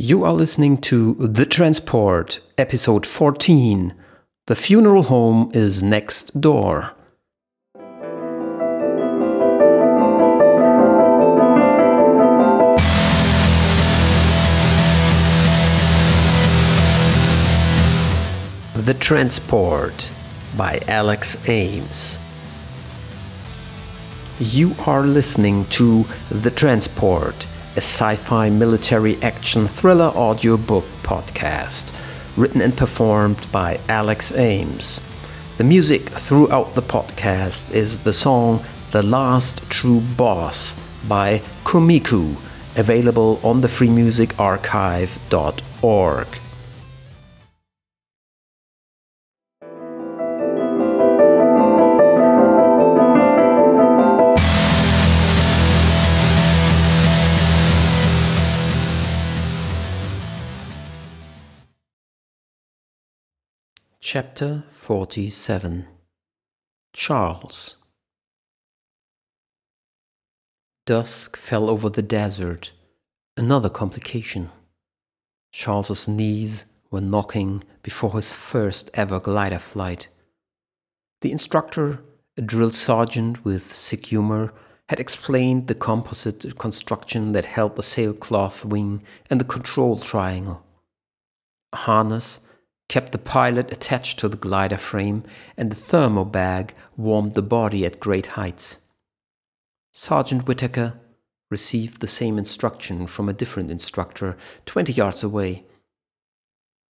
You are listening to The Transport, episode 14. The funeral home is next door. The Transport by Alex Ames. You are listening to The Transport, a sci fi military action thriller audiobook podcast, written and performed by Alex Ames. The music throughout the podcast is the song The Last True Boss by Kumiku, available on the freemusicarchive.org. Chapter 47 Charles Dusk fell over the desert. Another complication. Charles's knees were knocking before his first ever glider flight. The instructor, a drill sergeant with sick humor, had explained the composite construction that held the sailcloth wing and the control triangle. A harness kept the pilot attached to the glider frame, and the thermo bag warmed the body at great heights. Sergeant Whitaker received the same instruction from a different instructor 20 yards away.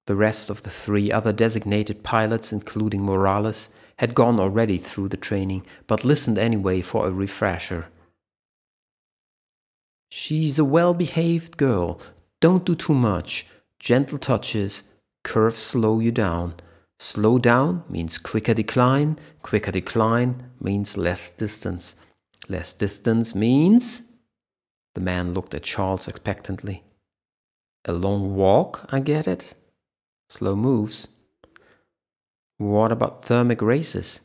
The rest of the three other designated pilots, including Morales, had gone already through the training, but listened anyway for a refresher. She's a well behaved girl. Don't do too much. Gentle touches, Curves slow you down. Slow down means quicker decline. Quicker decline means less distance. Less distance means. The man looked at Charles expectantly. A long walk, I get it. Slow moves. What about thermic races?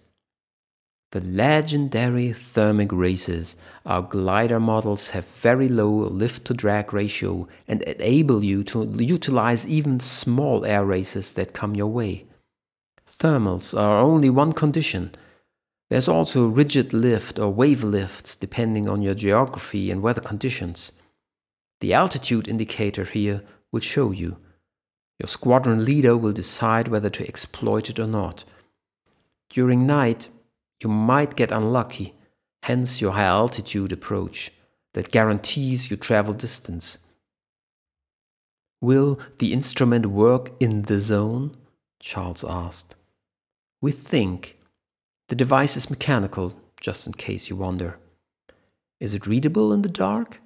The legendary thermic races, our glider models have very low lift to drag ratio and enable you to utilize even small air races that come your way. Thermals are only one condition. There's also ridge lift or wave lifts depending on your geography and weather conditions. The altitude indicator here will show you. Your squadron leader will decide whether to exploit it or not. During night, you might get unlucky, hence your high altitude approach that guarantees you travel distance. Will the instrument work in the zone? Charles asked. We think. The device is mechanical, just in case you wonder. Is it readable in the dark?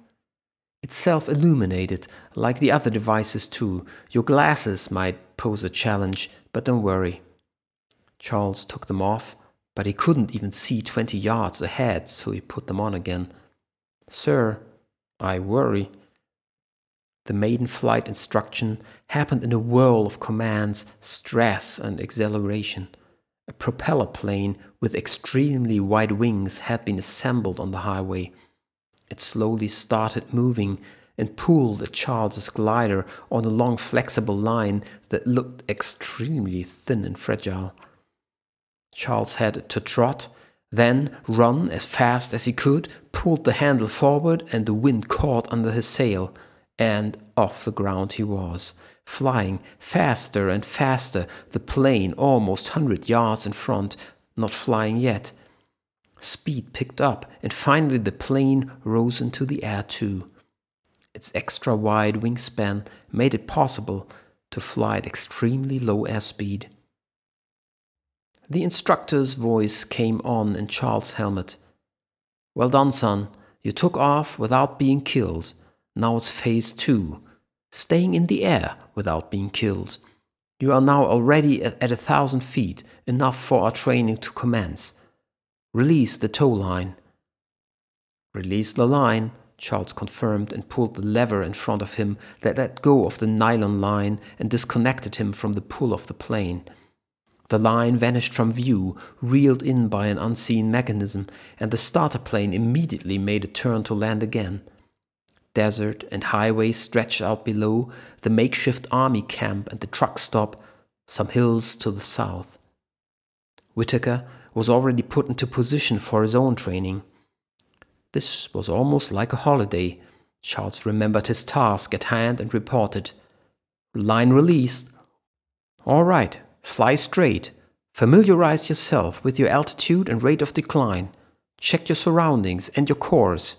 It's self illuminated, like the other devices too. Your glasses might pose a challenge, but don't worry. Charles took them off but he couldn't even see 20 yards ahead, so he put them on again. Sir, I worry. The maiden flight instruction happened in a whirl of commands, stress, and exhilaration. A propeller plane with extremely wide wings had been assembled on the highway. It slowly started moving and pulled at Charles's glider on a long flexible line that looked extremely thin and fragile. Charles had to trot, then run as fast as he could, pulled the handle forward, and the wind caught under his sail, and off the ground he was, flying faster and faster, the plane almost hundred yards in front, not flying yet. Speed picked up, and finally the plane rose into the air too. Its extra wide wingspan made it possible to fly at extremely low airspeed. The instructor's voice came on in Charles' helmet. Well done, son. You took off without being killed. Now it's phase two staying in the air without being killed. You are now already at a thousand feet, enough for our training to commence. Release the tow line. Release the line, Charles confirmed and pulled the lever in front of him that let go of the nylon line and disconnected him from the pull of the plane. The line vanished from view, reeled in by an unseen mechanism, and the starter plane immediately made a turn to land again. desert, and highways stretched out below, the makeshift army camp and the truck stop, some hills to the south. Whitaker was already put into position for his own training. This was almost like a holiday. Charles remembered his task at hand and reported. Line released. All right, fly straight. Familiarize yourself with your altitude and rate of decline. Check your surroundings and your course.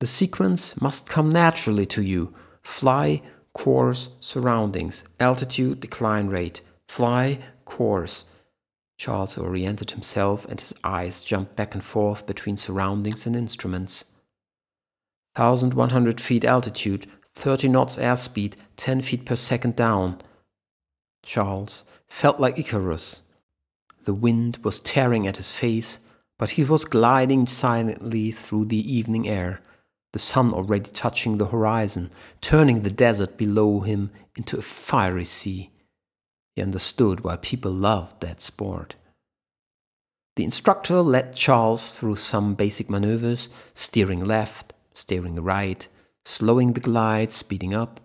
The sequence must come naturally to you. Fly, course, surroundings, altitude, decline rate. Fly, course. Charles oriented himself and his eyes jumped back and forth between surroundings and instruments. 1100 feet altitude, 30 knots airspeed, 10 feet per second down. Charles felt like Icarus. The wind was tearing at his face, but he was gliding silently through the evening air the sun already touching the horizon, turning the desert below him into a fiery sea. He understood why people loved that sport. The instructor led Charles through some basic maneuvers, steering left, steering right, slowing the glide, speeding up,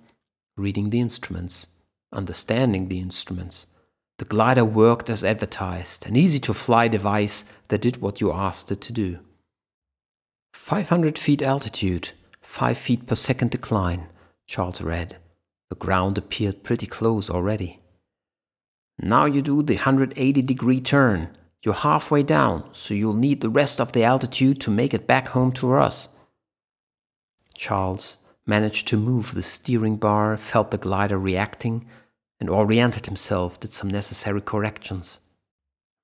reading the instruments, understanding the instruments. The glider worked as advertised, an easy to fly device that did what you asked it to do. 500 feet altitude, 5 feet per second decline, Charles read. The ground appeared pretty close already. Now you do the 180 degree turn. You're halfway down, so you'll need the rest of the altitude to make it back home to us. Charles managed to move the steering bar, felt the glider reacting, and oriented himself, did some necessary corrections.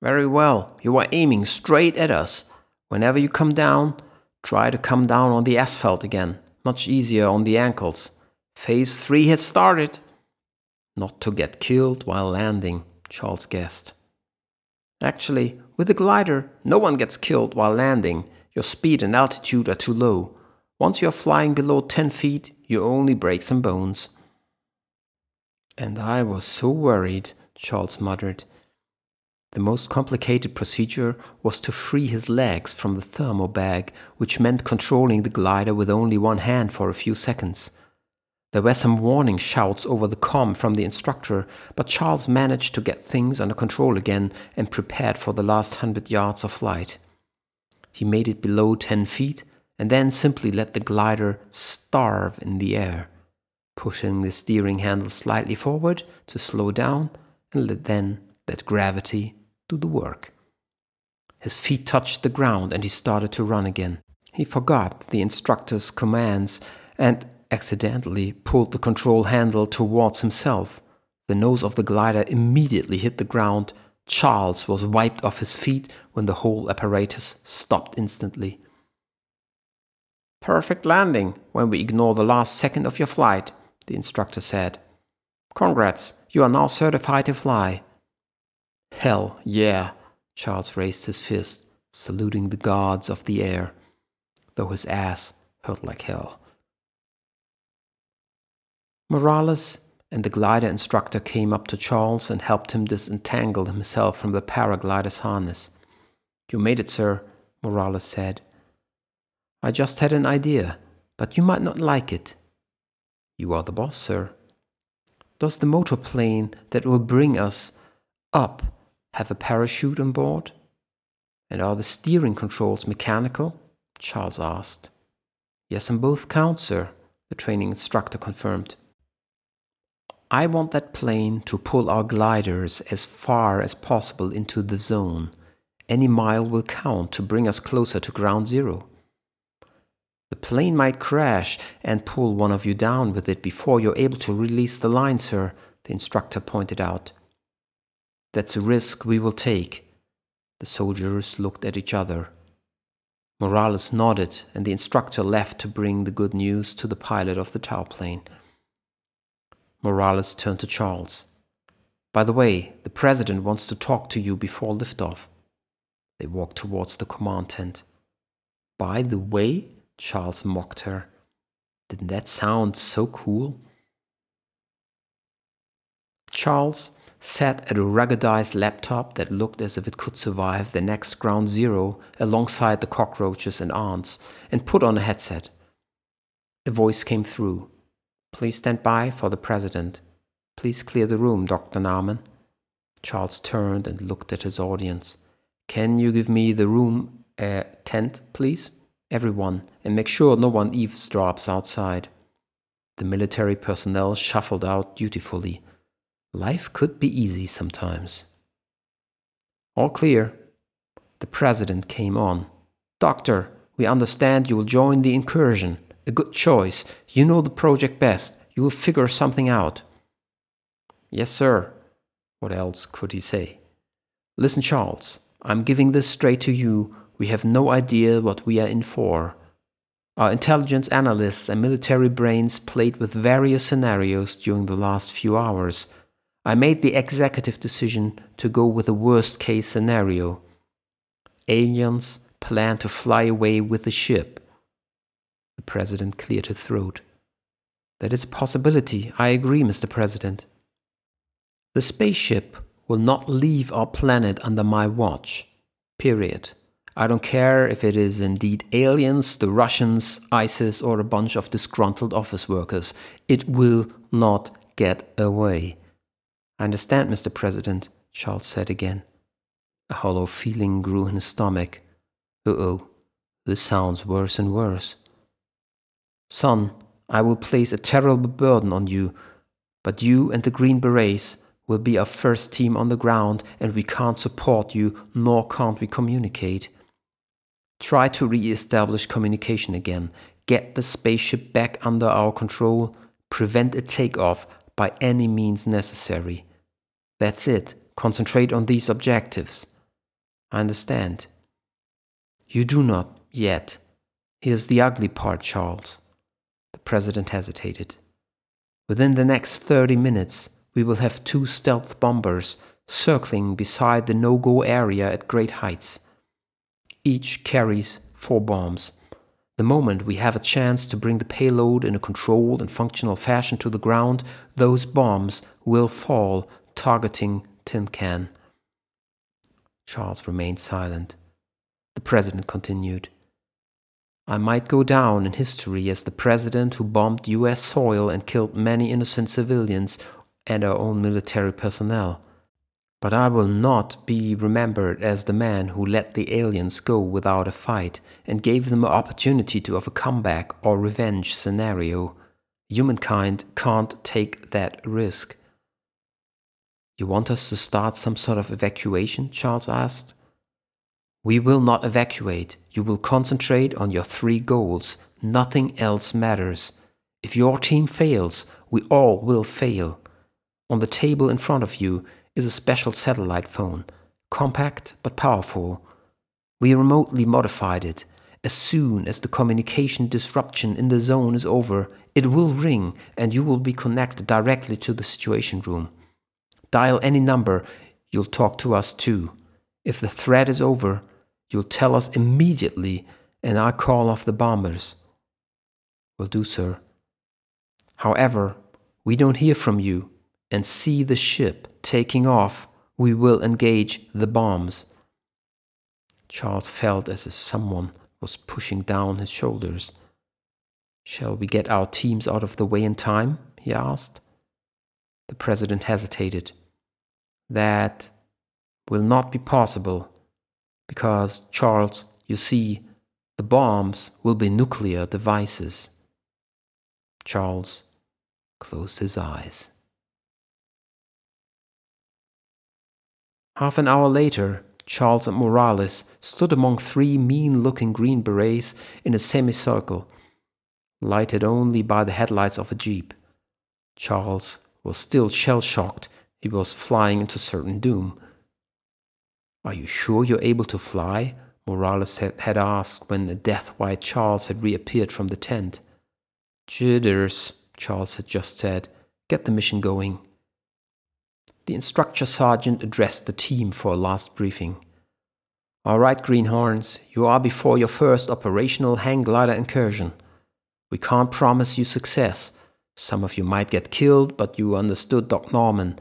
Very well, you are aiming straight at us. Whenever you come down, Try to come down on the asphalt again, much easier on the ankles. Phase 3 has started. Not to get killed while landing, Charles guessed. Actually, with the glider, no one gets killed while landing. Your speed and altitude are too low. Once you're flying below 10 feet, you only break some bones. And I was so worried, Charles muttered. The most complicated procedure was to free his legs from the thermo bag, which meant controlling the glider with only one hand for a few seconds. There were some warning shouts over the com from the instructor, but Charles managed to get things under control again and prepared for the last hundred yards of flight. He made it below 10 feet and then simply let the glider starve in the air, pushing the steering handle slightly forward to slow down and let then let gravity do the work. His feet touched the ground and he started to run again. He forgot the instructor's commands and accidentally pulled the control handle towards himself. The nose of the glider immediately hit the ground. Charles was wiped off his feet when the whole apparatus stopped instantly. Perfect landing when we ignore the last second of your flight, the instructor said. Congrats, you are now certified to fly. Hell, yeah! Charles raised his fist, saluting the gods of the air, though his ass hurt like hell. Morales and the glider instructor came up to Charles and helped him disentangle himself from the paraglider's harness. You made it, sir, Morales said. I just had an idea, but you might not like it. You are the boss, sir. Does the motor plane that will bring us up have a parachute on board? And are the steering controls mechanical? Charles asked. Yes, on both counts, sir, the training instructor confirmed. I want that plane to pull our gliders as far as possible into the zone. Any mile will count to bring us closer to ground zero. The plane might crash and pull one of you down with it before you're able to release the line, sir, the instructor pointed out. That's a risk we will take. The soldiers looked at each other. Morales nodded, and the instructor left to bring the good news to the pilot of the tow plane. Morales turned to Charles. By the way, the president wants to talk to you before liftoff. They walked towards the command tent. By the way, Charles mocked her. Didn't that sound so cool? Charles sat at a ruggedized laptop that looked as if it could survive the next ground zero alongside the cockroaches and ants, and put on a headset. A voice came through. Please stand by for the president. Please clear the room, Dr. Naumann. Charles turned and looked at his audience. Can you give me the room uh, tent, please? Everyone, and make sure no one eavesdrops outside. The military personnel shuffled out dutifully. Life could be easy sometimes. All clear. The president came on. Doctor, we understand you will join the incursion. A good choice. You know the project best. You will figure something out. Yes, sir. What else could he say? Listen, Charles, I'm giving this straight to you. We have no idea what we are in for. Our intelligence analysts and military brains played with various scenarios during the last few hours. I made the executive decision to go with the worst case scenario. Aliens plan to fly away with the ship. The president cleared his throat. That is a possibility. I agree, Mr. President. The spaceship will not leave our planet under my watch. Period. I don't care if it is indeed aliens, the Russians, ISIS, or a bunch of disgruntled office workers. It will not get away. I understand, Mr. President, Charles said again. A hollow feeling grew in his stomach. Uh oh, this sounds worse and worse. Son, I will place a terrible burden on you, but you and the Green Berets will be our first team on the ground, and we can't support you, nor can't we communicate. Try to re establish communication again, get the spaceship back under our control, prevent a takeoff by any means necessary. That's it. Concentrate on these objectives. I understand. You do not yet. Here's the ugly part, Charles. The president hesitated. Within the next 30 minutes, we will have two stealth bombers circling beside the no go area at great heights. Each carries four bombs. The moment we have a chance to bring the payload in a controlled and functional fashion to the ground, those bombs will fall, targeting Tin Can. Charles remained silent. The president continued. I might go down in history as the president who bombed US soil and killed many innocent civilians and our own military personnel. But I will not be remembered as the man who let the aliens go without a fight and gave them an opportunity to have a comeback or revenge scenario. Humankind can't take that risk. You want us to start some sort of evacuation? Charles asked. We will not evacuate. You will concentrate on your three goals. Nothing else matters. If your team fails, we all will fail. On the table in front of you is a special satellite phone, compact but powerful. We remotely modified it. As soon as the communication disruption in the zone is over, it will ring and you will be connected directly to the situation room. Dial any number, you'll talk to us too. If the threat is over, you'll tell us immediately and I'll call off the bombers. Will do, sir. However, we don't hear from you and see the ship taking off, we will engage the bombs. Charles felt as if someone was pushing down his shoulders. Shall we get our teams out of the way in time? he asked. The president hesitated. That will not be possible because, Charles, you see, the bombs will be nuclear devices. Charles closed his eyes. Half an hour later, Charles and Morales stood among three mean looking green berets in a semicircle, lighted only by the headlights of a jeep. Charles was still shell shocked. He was flying into certain doom. Are you sure you're able to fly? Morales had asked when the death white Charles had reappeared from the tent. Jitters, Charles had just said. Get the mission going. The instructor sergeant addressed the team for a last briefing. All right, Greenhorns, you are before your first operational hang glider incursion. We can't promise you success. Some of you might get killed, but you understood Doc Norman.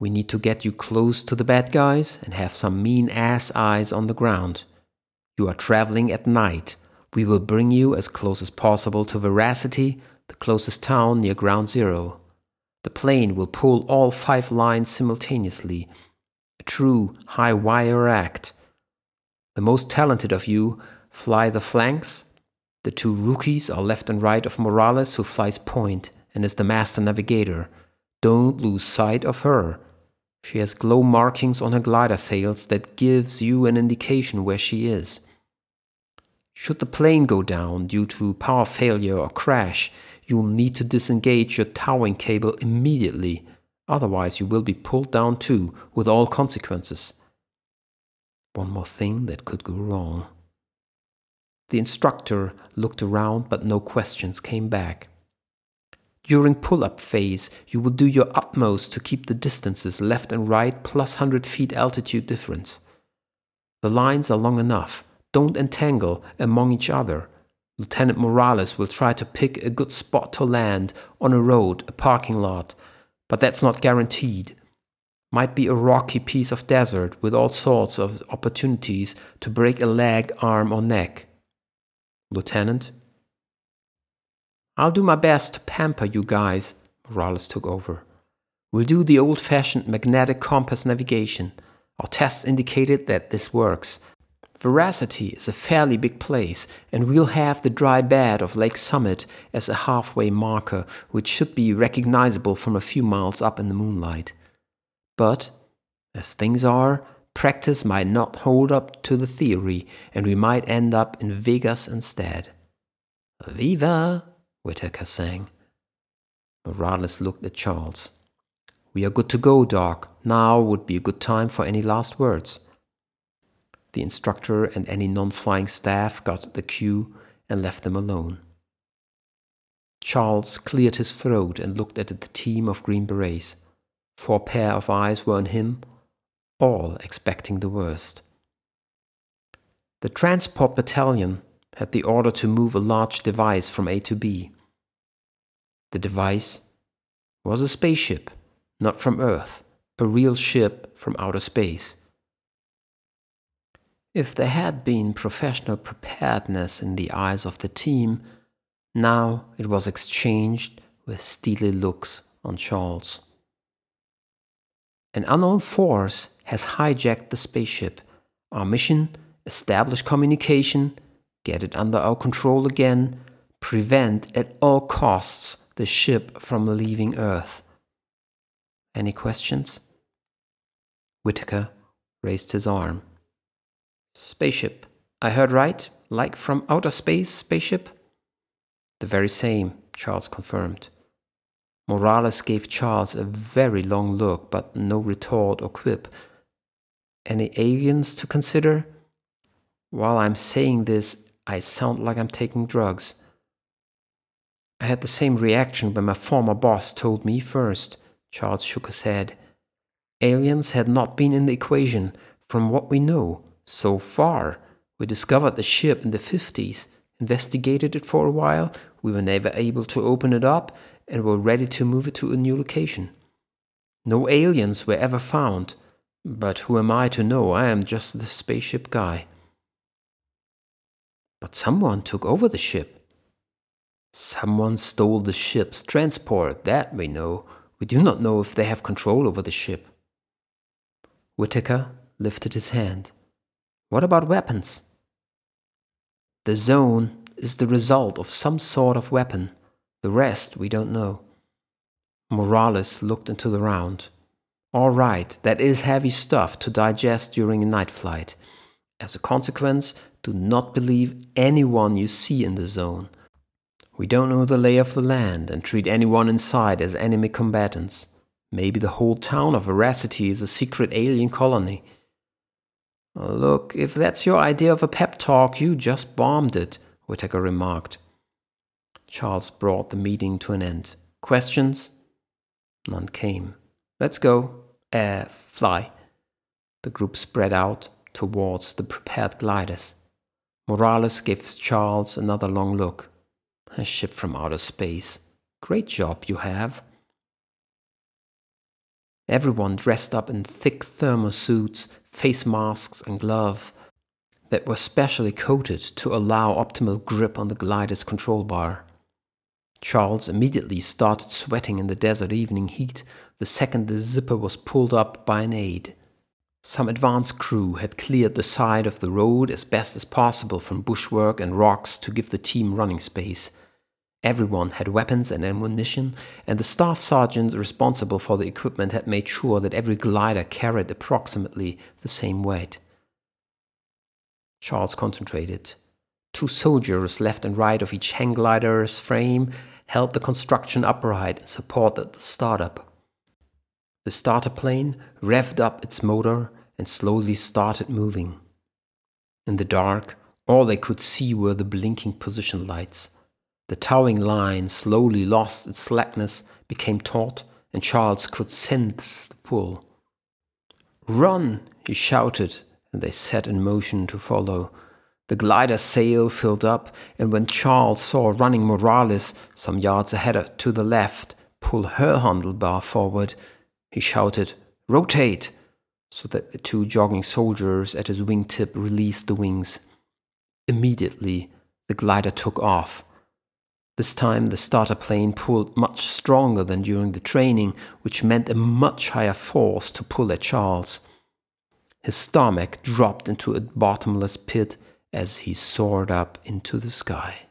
We need to get you close to the bad guys and have some mean ass eyes on the ground. You are traveling at night. we will bring you as close as possible to Veracity, the closest town near Ground Zero. The plane will pull all five lines simultaneously. A true high wire act. The most talented of you fly the flanks. The two rookies are left and right of Morales, who flies point and is the master navigator. Don't lose sight of her. She has glow markings on her glider sails that gives you an indication where she is. Should the plane go down due to power failure or crash, you'll need to disengage your towing cable immediately, otherwise, you will be pulled down too, with all consequences. One more thing that could go wrong. The instructor looked around, but no questions came back. During pull up phase, you will do your utmost to keep the distances left and right plus 100 feet altitude difference. The lines are long enough don't entangle among each other. Lieutenant Morales will try to pick a good spot to land on a road, a parking lot, but that's not guaranteed. Might be a rocky piece of desert with all sorts of opportunities to break a leg, arm, or neck. Lieutenant? I'll do my best to pamper you guys, Morales took over. We'll do the old fashioned magnetic compass navigation. Our tests indicated that this works, Veracity is a fairly big place, and we'll have the dry bed of Lake Summit as a halfway marker, which should be recognizable from a few miles up in the moonlight. But, as things are, practice might not hold up to the theory, and we might end up in Vegas instead. Viva! Whitaker sang. Morales looked at Charles. We are good to go, Doc. Now would be a good time for any last words. The instructor and any non flying staff got the cue and left them alone. Charles cleared his throat and looked at the team of Green Berets. Four pair of eyes were on him, all expecting the worst. The transport battalion had the order to move a large device from A to B. The device was a spaceship, not from Earth, a real ship from outer space. If there had been professional preparedness in the eyes of the team, now it was exchanged with steely looks on Charles. An unknown force has hijacked the spaceship. Our mission establish communication, get it under our control again, prevent at all costs the ship from leaving Earth. Any questions? Whitaker raised his arm. Spaceship. I heard right? Like from outer space, spaceship? The very same, Charles confirmed. Morales gave Charles a very long look, but no retort or quip. Any aliens to consider? While I'm saying this, I sound like I'm taking drugs. I had the same reaction when my former boss told me first. Charles shook his head. Aliens had not been in the equation, from what we know. So far, we discovered the ship in the 50s, investigated it for a while, we were never able to open it up, and were ready to move it to a new location. No aliens were ever found, but who am I to know? I am just the spaceship guy. But someone took over the ship. Someone stole the ship's transport, that we know. We do not know if they have control over the ship. Whitaker lifted his hand. What about weapons? The zone is the result of some sort of weapon. The rest we don't know. Morales looked into the round. All right, that is heavy stuff to digest during a night flight. As a consequence, do not believe anyone you see in the zone. We don't know the lay of the land and treat anyone inside as enemy combatants. Maybe the whole town of Veracity is a secret alien colony. Look, if that's your idea of a pep talk, you just bombed it, Whitaker remarked. Charles brought the meeting to an end. Questions? None came. Let's go. Uh, fly. The group spread out towards the prepared gliders. Morales gives Charles another long look. A ship from outer space. Great job you have. Everyone dressed up in thick thermal suits face masks and gloves. that were specially coated to allow optimal grip on the glider's control bar. Charles immediately started sweating in the desert evening heat the second the zipper was pulled up by an aide. Some advance crew had cleared the side of the road as best as possible from bushwork and rocks to give the team running space. Everyone had weapons and ammunition, and the staff sergeant responsible for the equipment had made sure that every glider carried approximately the same weight. Charles concentrated. Two soldiers left and right of each hang glider's frame held the construction upright and supported the startup. The starter plane revved up its motor and slowly started moving. In the dark, all they could see were the blinking position lights. The towing line slowly lost its slackness, became taut, and Charles could sense the pull. Run! he shouted, and they set in motion to follow. The glider's sail filled up, and when Charles saw running Morales some yards ahead of to the left pull her handlebar forward, he shouted, Rotate! so that the two jogging soldiers at his wingtip released the wings. Immediately, the glider took off. This time, the starter plane pulled much stronger than during the training, which meant a much higher force to pull at Charles. His stomach dropped into a bottomless pit as he soared up into the sky.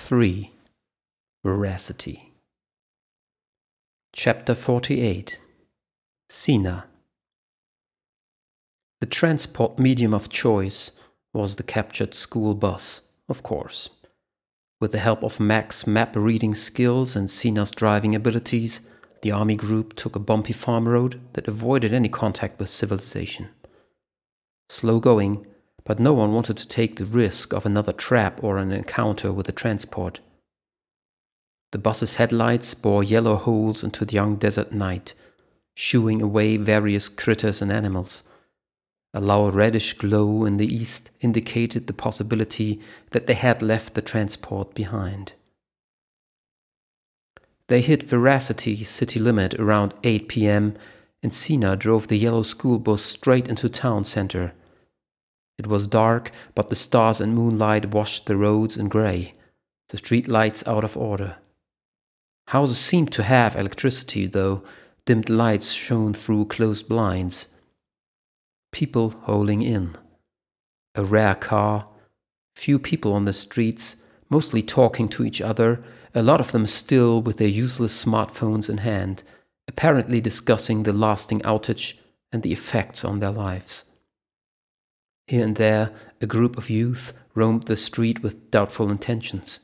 3 Veracity Chapter 48 Sina The transport medium of choice was the captured school bus, of course. With the help of Mac's map reading skills and Sina's driving abilities, the army group took a bumpy farm road that avoided any contact with civilization. Slow going, but no one wanted to take the risk of another trap or an encounter with the transport. The bus's headlights bore yellow holes into the young desert night, shooing away various critters and animals. A low reddish glow in the east indicated the possibility that they had left the transport behind. They hit Veracity city limit around 8 p.m., and Sina drove the yellow school bus straight into town center. It was dark, but the stars and moonlight washed the roads in grey, the street lights out of order. Houses seemed to have electricity, though dimmed lights shone through closed blinds. People holing in. A rare car. Few people on the streets, mostly talking to each other, a lot of them still with their useless smartphones in hand, apparently discussing the lasting outage and the effects on their lives. Here and there, a group of youth roamed the street with doubtful intentions.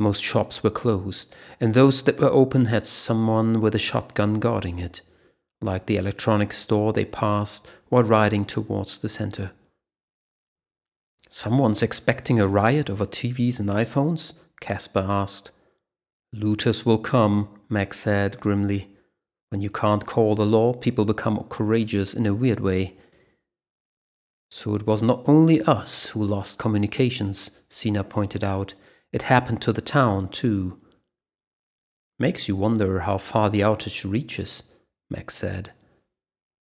Most shops were closed, and those that were open had someone with a shotgun guarding it, like the electronics store they passed while riding towards the center. Someone's expecting a riot over TVs and iPhones? Casper asked. Looters will come, Mac said grimly. When you can't call the law, people become courageous in a weird way. So it was not only us who lost communications, Sina pointed out. It happened to the town, too. Makes you wonder how far the outage reaches, Mac said.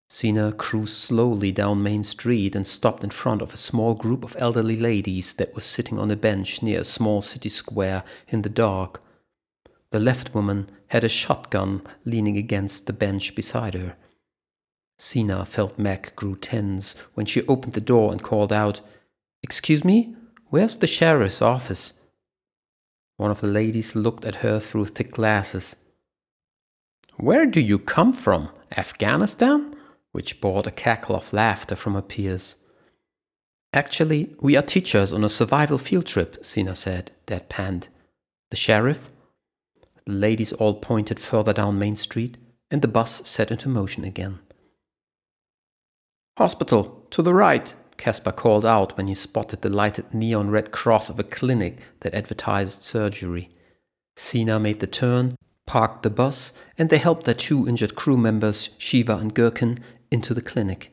Sina cruised slowly down Main Street and stopped in front of a small group of elderly ladies that were sitting on a bench near a small city square in the dark. The left woman had a shotgun leaning against the bench beside her. Sina felt Mac grew tense when she opened the door and called out, Excuse me, where's the sheriff's office? One of the ladies looked at her through thick glasses. Where do you come from? Afghanistan? Which brought a cackle of laughter from her peers. Actually, we are teachers on a survival field trip, Sina said, deadpanned. The sheriff? The ladies all pointed further down Main Street, and the bus set into motion again. Hospital, to the right, Casper called out when he spotted the lighted neon red cross of a clinic that advertised surgery. Sina made the turn, parked the bus, and they helped their two injured crew members, Shiva and Gherkin, into the clinic.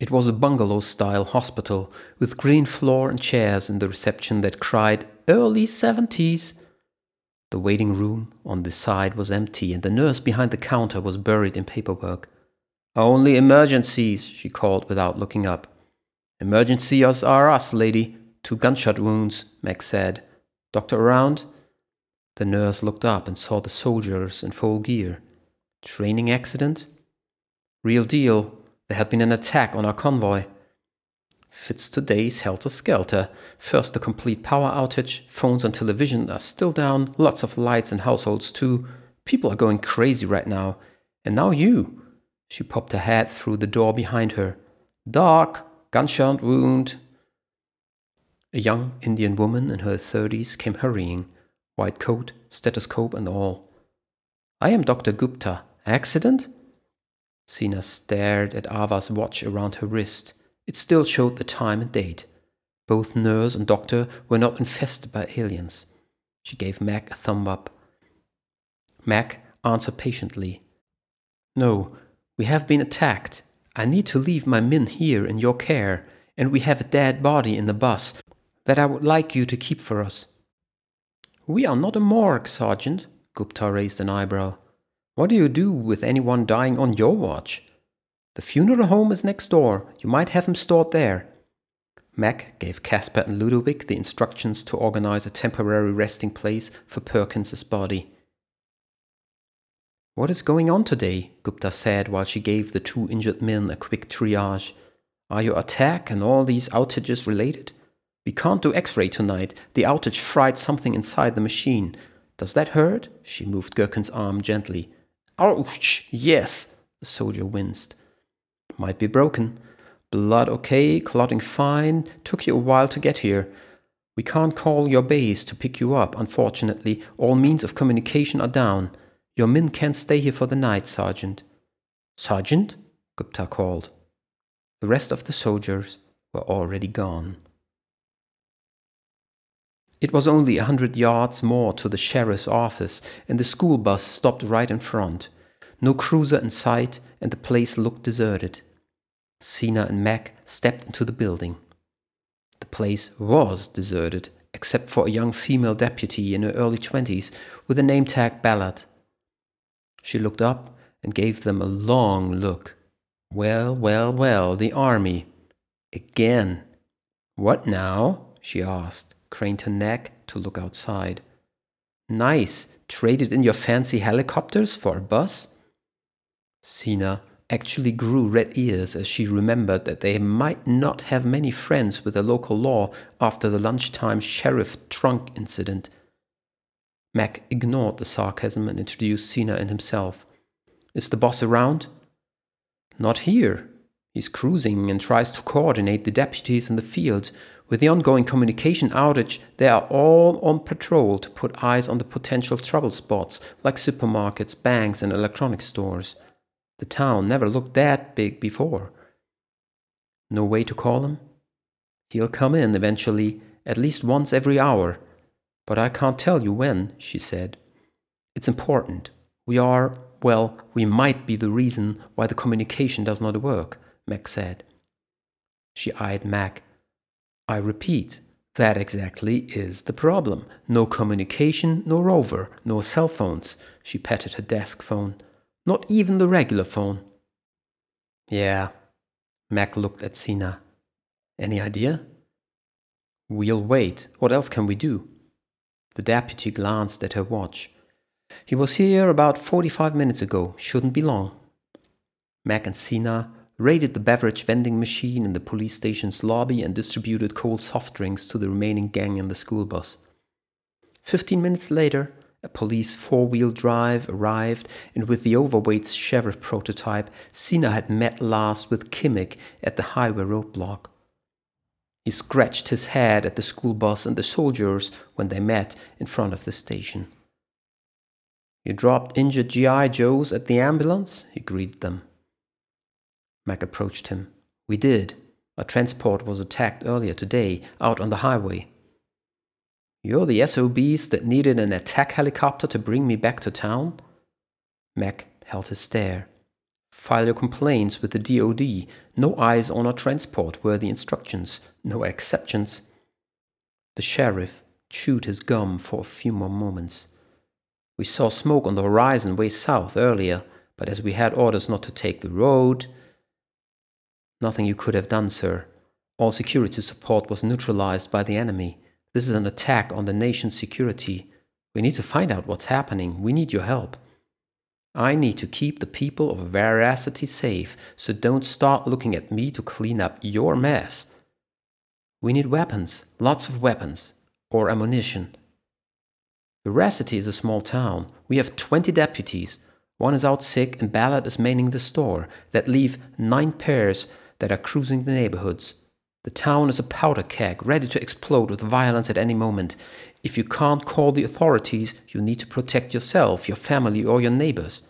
It was a bungalow style hospital with green floor and chairs in the reception that cried, Early 70s! The waiting room on the side was empty, and the nurse behind the counter was buried in paperwork. Only emergencies, she called without looking up. Emergencies are us, lady. Two gunshot wounds, Mac said. Doctor around? The nurse looked up and saw the soldiers in full gear. Training accident? Real deal. There had been an attack on our convoy. Fits today's helter skelter. First, the complete power outage. Phones and television are still down. Lots of lights in households, too. People are going crazy right now. And now you. She popped her head through the door behind her. Doc, gunshot wound. A young Indian woman in her thirties came hurrying, white coat, stethoscope, and all. I am Dr. Gupta. Accident? Sina stared at Ava's watch around her wrist. It still showed the time and date. Both nurse and doctor were not infested by aliens. She gave Mac a thumb up. Mac answered patiently. No, we have been attacked. I need to leave my men here in your care, and we have a dead body in the bus that I would like you to keep for us. We are not a morgue, Sergeant, Gupta raised an eyebrow. What do you do with anyone dying on your watch? The funeral home is next door. You might have him stored there. Mac gave Casper and Ludovic the instructions to organize a temporary resting place for Perkins's body. What is going on today? Gupta said while she gave the two injured men a quick triage. Are your attack and all these outages related? We can't do x ray tonight. The outage fried something inside the machine. Does that hurt? She moved Gherkin's arm gently. Ouch! Yes! The soldier winced. Might be broken. Blood okay, clotting fine. Took you a while to get here. We can't call your base to pick you up, unfortunately. All means of communication are down. Your men can't stay here for the night, Sergeant. Sergeant? Gupta called. The rest of the soldiers were already gone. It was only a hundred yards more to the sheriff's office, and the school bus stopped right in front. No cruiser in sight, and the place looked deserted. Sina and Mac stepped into the building. The place was deserted, except for a young female deputy in her early twenties with a name tag Ballard. She looked up and gave them a long look. Well, well, well, the army. Again. What now? she asked, craned her neck to look outside. Nice. Traded in your fancy helicopters for a bus? Sina actually grew red ears as she remembered that they might not have many friends with the local law after the lunchtime sheriff trunk incident. Mac ignored the sarcasm and introduced Sina and himself. Is the boss around? Not here. He's cruising and tries to coordinate the deputies in the field. With the ongoing communication outage, they are all on patrol to put eyes on the potential trouble spots like supermarkets, banks, and electronics stores. The town never looked that big before. No way to call him? He'll come in eventually, at least once every hour. But I can't tell you when, she said. It's important. We are, well, we might be the reason why the communication does not work, Mac said. She eyed Mac. I repeat, that exactly is the problem. No communication, no rover, no cell phones. She patted her desk phone. Not even the regular phone. Yeah. Mac looked at Sina. Any idea? We'll wait. What else can we do? The deputy glanced at her watch. He was here about 45 minutes ago. Shouldn't be long. Mac and Sina raided the beverage vending machine in the police station's lobby and distributed cold soft drinks to the remaining gang in the school bus. Fifteen minutes later, a police four wheel drive arrived, and with the overweight sheriff prototype, Sina had met last with Kimmick at the highway roadblock. He scratched his head at the school bus and the soldiers when they met in front of the station. You dropped injured G.I. Joes at the ambulance? He greeted them. Mac approached him. We did. A transport was attacked earlier today, out on the highway. You're the SOBs that needed an attack helicopter to bring me back to town? Mac held his stare. File your complaints with the DOD. No eyes on our transport were the instructions, no exceptions. The sheriff chewed his gum for a few more moments. We saw smoke on the horizon way south earlier, but as we had orders not to take the road. Nothing you could have done, sir. All security support was neutralized by the enemy. This is an attack on the nation's security. We need to find out what's happening. We need your help. I need to keep the people of Veracity safe, so don't start looking at me to clean up your mess. We need weapons, lots of weapons, or ammunition. Veracity is a small town. We have 20 deputies. One is out sick, and Ballard is manning the store. That leave nine pairs that are cruising the neighborhoods. The town is a powder keg, ready to explode with violence at any moment. If you can't call the authorities, you need to protect yourself, your family, or your neighbors.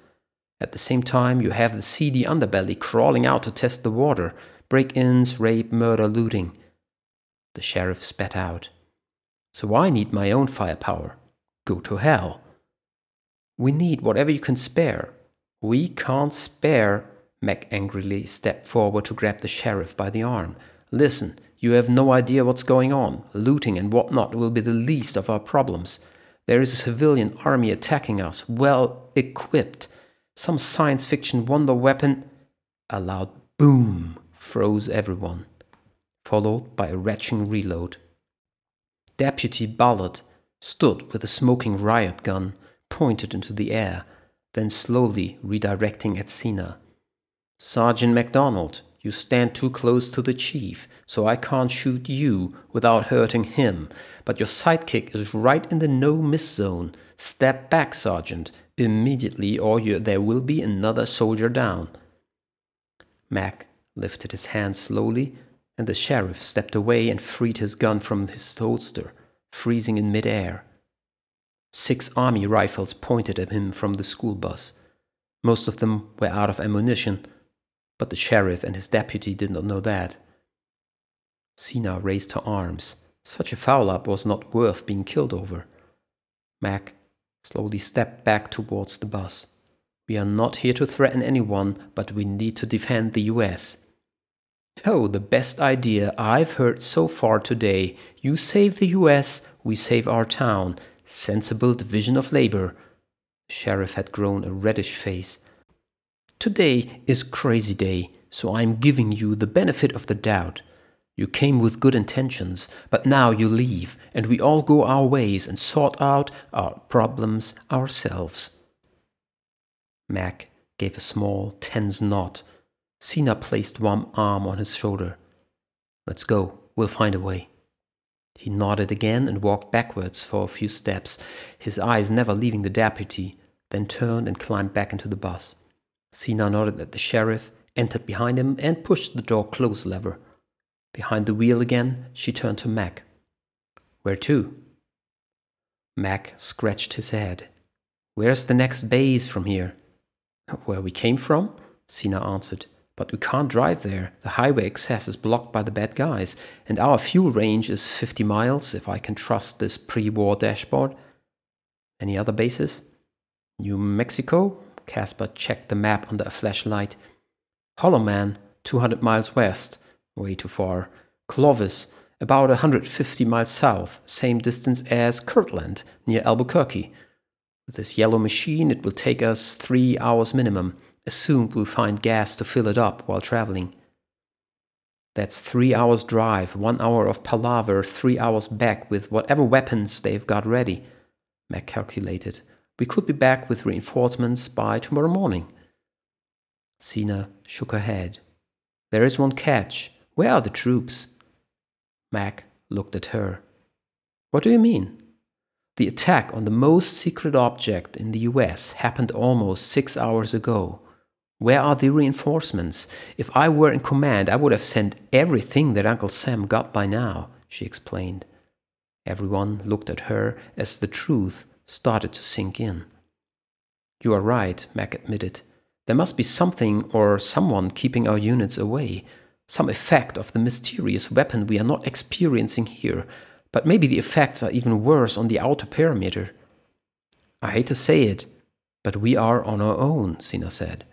At the same time, you have the seedy underbelly crawling out to test the water break ins, rape, murder, looting. The sheriff spat out. So I need my own firepower. Go to hell. We need whatever you can spare. We can't spare. Mac angrily stepped forward to grab the sheriff by the arm. Listen, you have no idea what's going on. Looting and whatnot will be the least of our problems. There is a civilian army attacking us, well equipped. Some science fiction wonder weapon. A loud boom froze everyone, followed by a retching reload. Deputy Ballard stood with a smoking riot gun pointed into the air, then slowly redirecting at Sina. Sergeant MacDonald, you stand too close to the chief, so I can't shoot you without hurting him. But your sidekick is right in the no miss zone. Step back, Sergeant, immediately, or you, there will be another soldier down. Mac lifted his hand slowly, and the sheriff stepped away and freed his gun from his holster, freezing in midair. Six army rifles pointed at him from the school bus. Most of them were out of ammunition but the sheriff and his deputy did not know that. Sina raised her arms. Such a foul up was not worth being killed over. Mac slowly stepped back towards the bus. We are not here to threaten anyone, but we need to defend the US. Oh, the best idea I've heard so far today. You save the US, we save our town. Sensible division of labor. The sheriff had grown a reddish face. Today is crazy day, so I'm giving you the benefit of the doubt. You came with good intentions, but now you leave, and we all go our ways and sort out our problems ourselves. Mac gave a small, tense nod. Sina placed one arm on his shoulder. Let's go, we'll find a way. He nodded again and walked backwards for a few steps, his eyes never leaving the deputy, then turned and climbed back into the bus. Sina nodded at the sheriff, entered behind him, and pushed the door close lever. Behind the wheel again, she turned to Mac. Where to? Mac scratched his head. Where's the next base from here? Where we came from? Sina answered. But we can't drive there. The highway access is blocked by the bad guys, and our fuel range is 50 miles, if I can trust this pre war dashboard. Any other bases? New Mexico? Casper checked the map under a flashlight. Holloman, 200 miles west, way too far. Clovis, about 150 miles south, same distance as Kirtland, near Albuquerque. With this yellow machine, it will take us three hours minimum. Assumed we'll find gas to fill it up while traveling. That's three hours drive, one hour of palaver, three hours back with whatever weapons they've got ready, Mac calculated. We could be back with reinforcements by tomorrow morning. Sina shook her head. There is one catch. Where are the troops? Mac looked at her. What do you mean? The attack on the most secret object in the US happened almost six hours ago. Where are the reinforcements? If I were in command, I would have sent everything that Uncle Sam got by now, she explained. Everyone looked at her as the truth started to sink in. You are right, Mac admitted. There must be something or someone keeping our units away, some effect of the mysterious weapon we are not experiencing here. But maybe the effects are even worse on the outer perimeter. I hate to say it, but we are on our own, Sina said.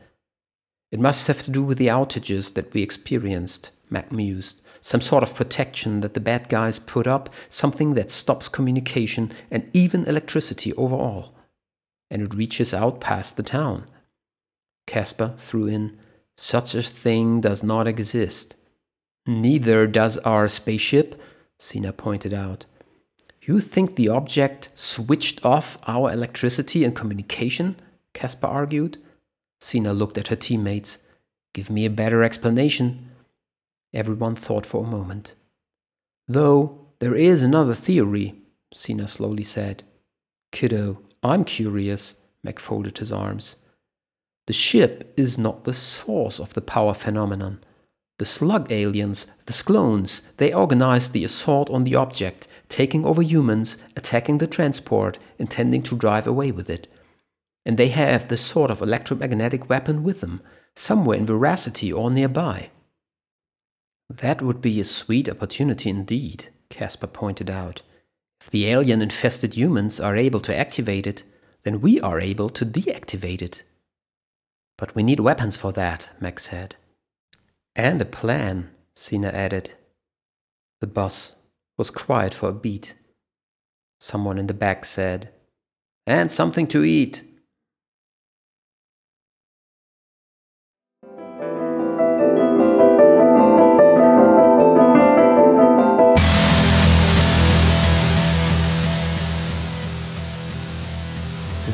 It must have to do with the outages that we experienced, Mac mused. Some sort of protection that the bad guys put up, something that stops communication and even electricity overall. And it reaches out past the town. Casper threw in, Such a thing does not exist. Neither does our spaceship, Sina pointed out. You think the object switched off our electricity and communication? Casper argued. Sina looked at her teammates. Give me a better explanation. Everyone thought for a moment. Though there is another theory, Sina slowly said. Kiddo, I'm curious, Mac folded his arms. The ship is not the source of the power phenomenon. The slug aliens, the Sklones, they organized the assault on the object, taking over humans, attacking the transport, intending to drive away with it. And they have this sort of electromagnetic weapon with them, somewhere in Veracity or nearby. That would be a sweet opportunity indeed, Casper pointed out. If the alien infested humans are able to activate it, then we are able to deactivate it. But we need weapons for that, Max said. And a plan, Sina added. The boss was quiet for a beat. Someone in the back said, And something to eat.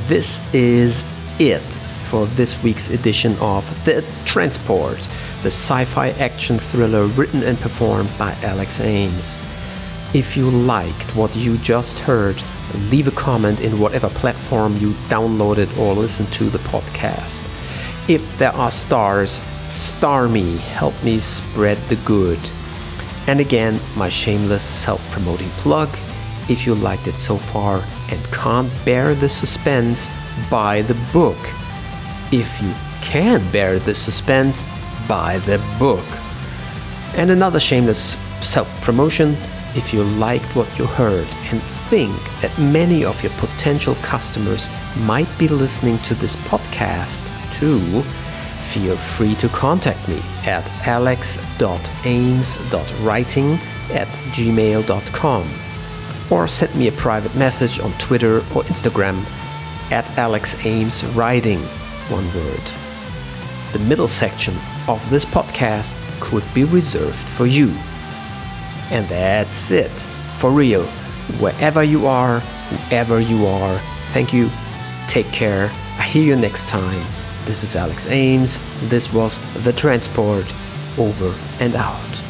This is it for this week's edition of The Transport, the sci fi action thriller written and performed by Alex Ames. If you liked what you just heard, leave a comment in whatever platform you downloaded or listened to the podcast. If there are stars, star me, help me spread the good. And again, my shameless self promoting plug if you liked it so far and can't bear the suspense, buy the book. If you can bear the suspense, buy the book. And another shameless self promotion if you liked what you heard and think that many of your potential customers might be listening to this podcast too, feel free to contact me at alex.ames.writing at gmail.com or send me a private message on Twitter or Instagram at Alex Ames Writing, one word. The middle section of this podcast could be reserved for you. And that's it, for real. Wherever you are, whoever you are, thank you, take care, I hear you next time. This is Alex Ames, this was The Transport, over and out.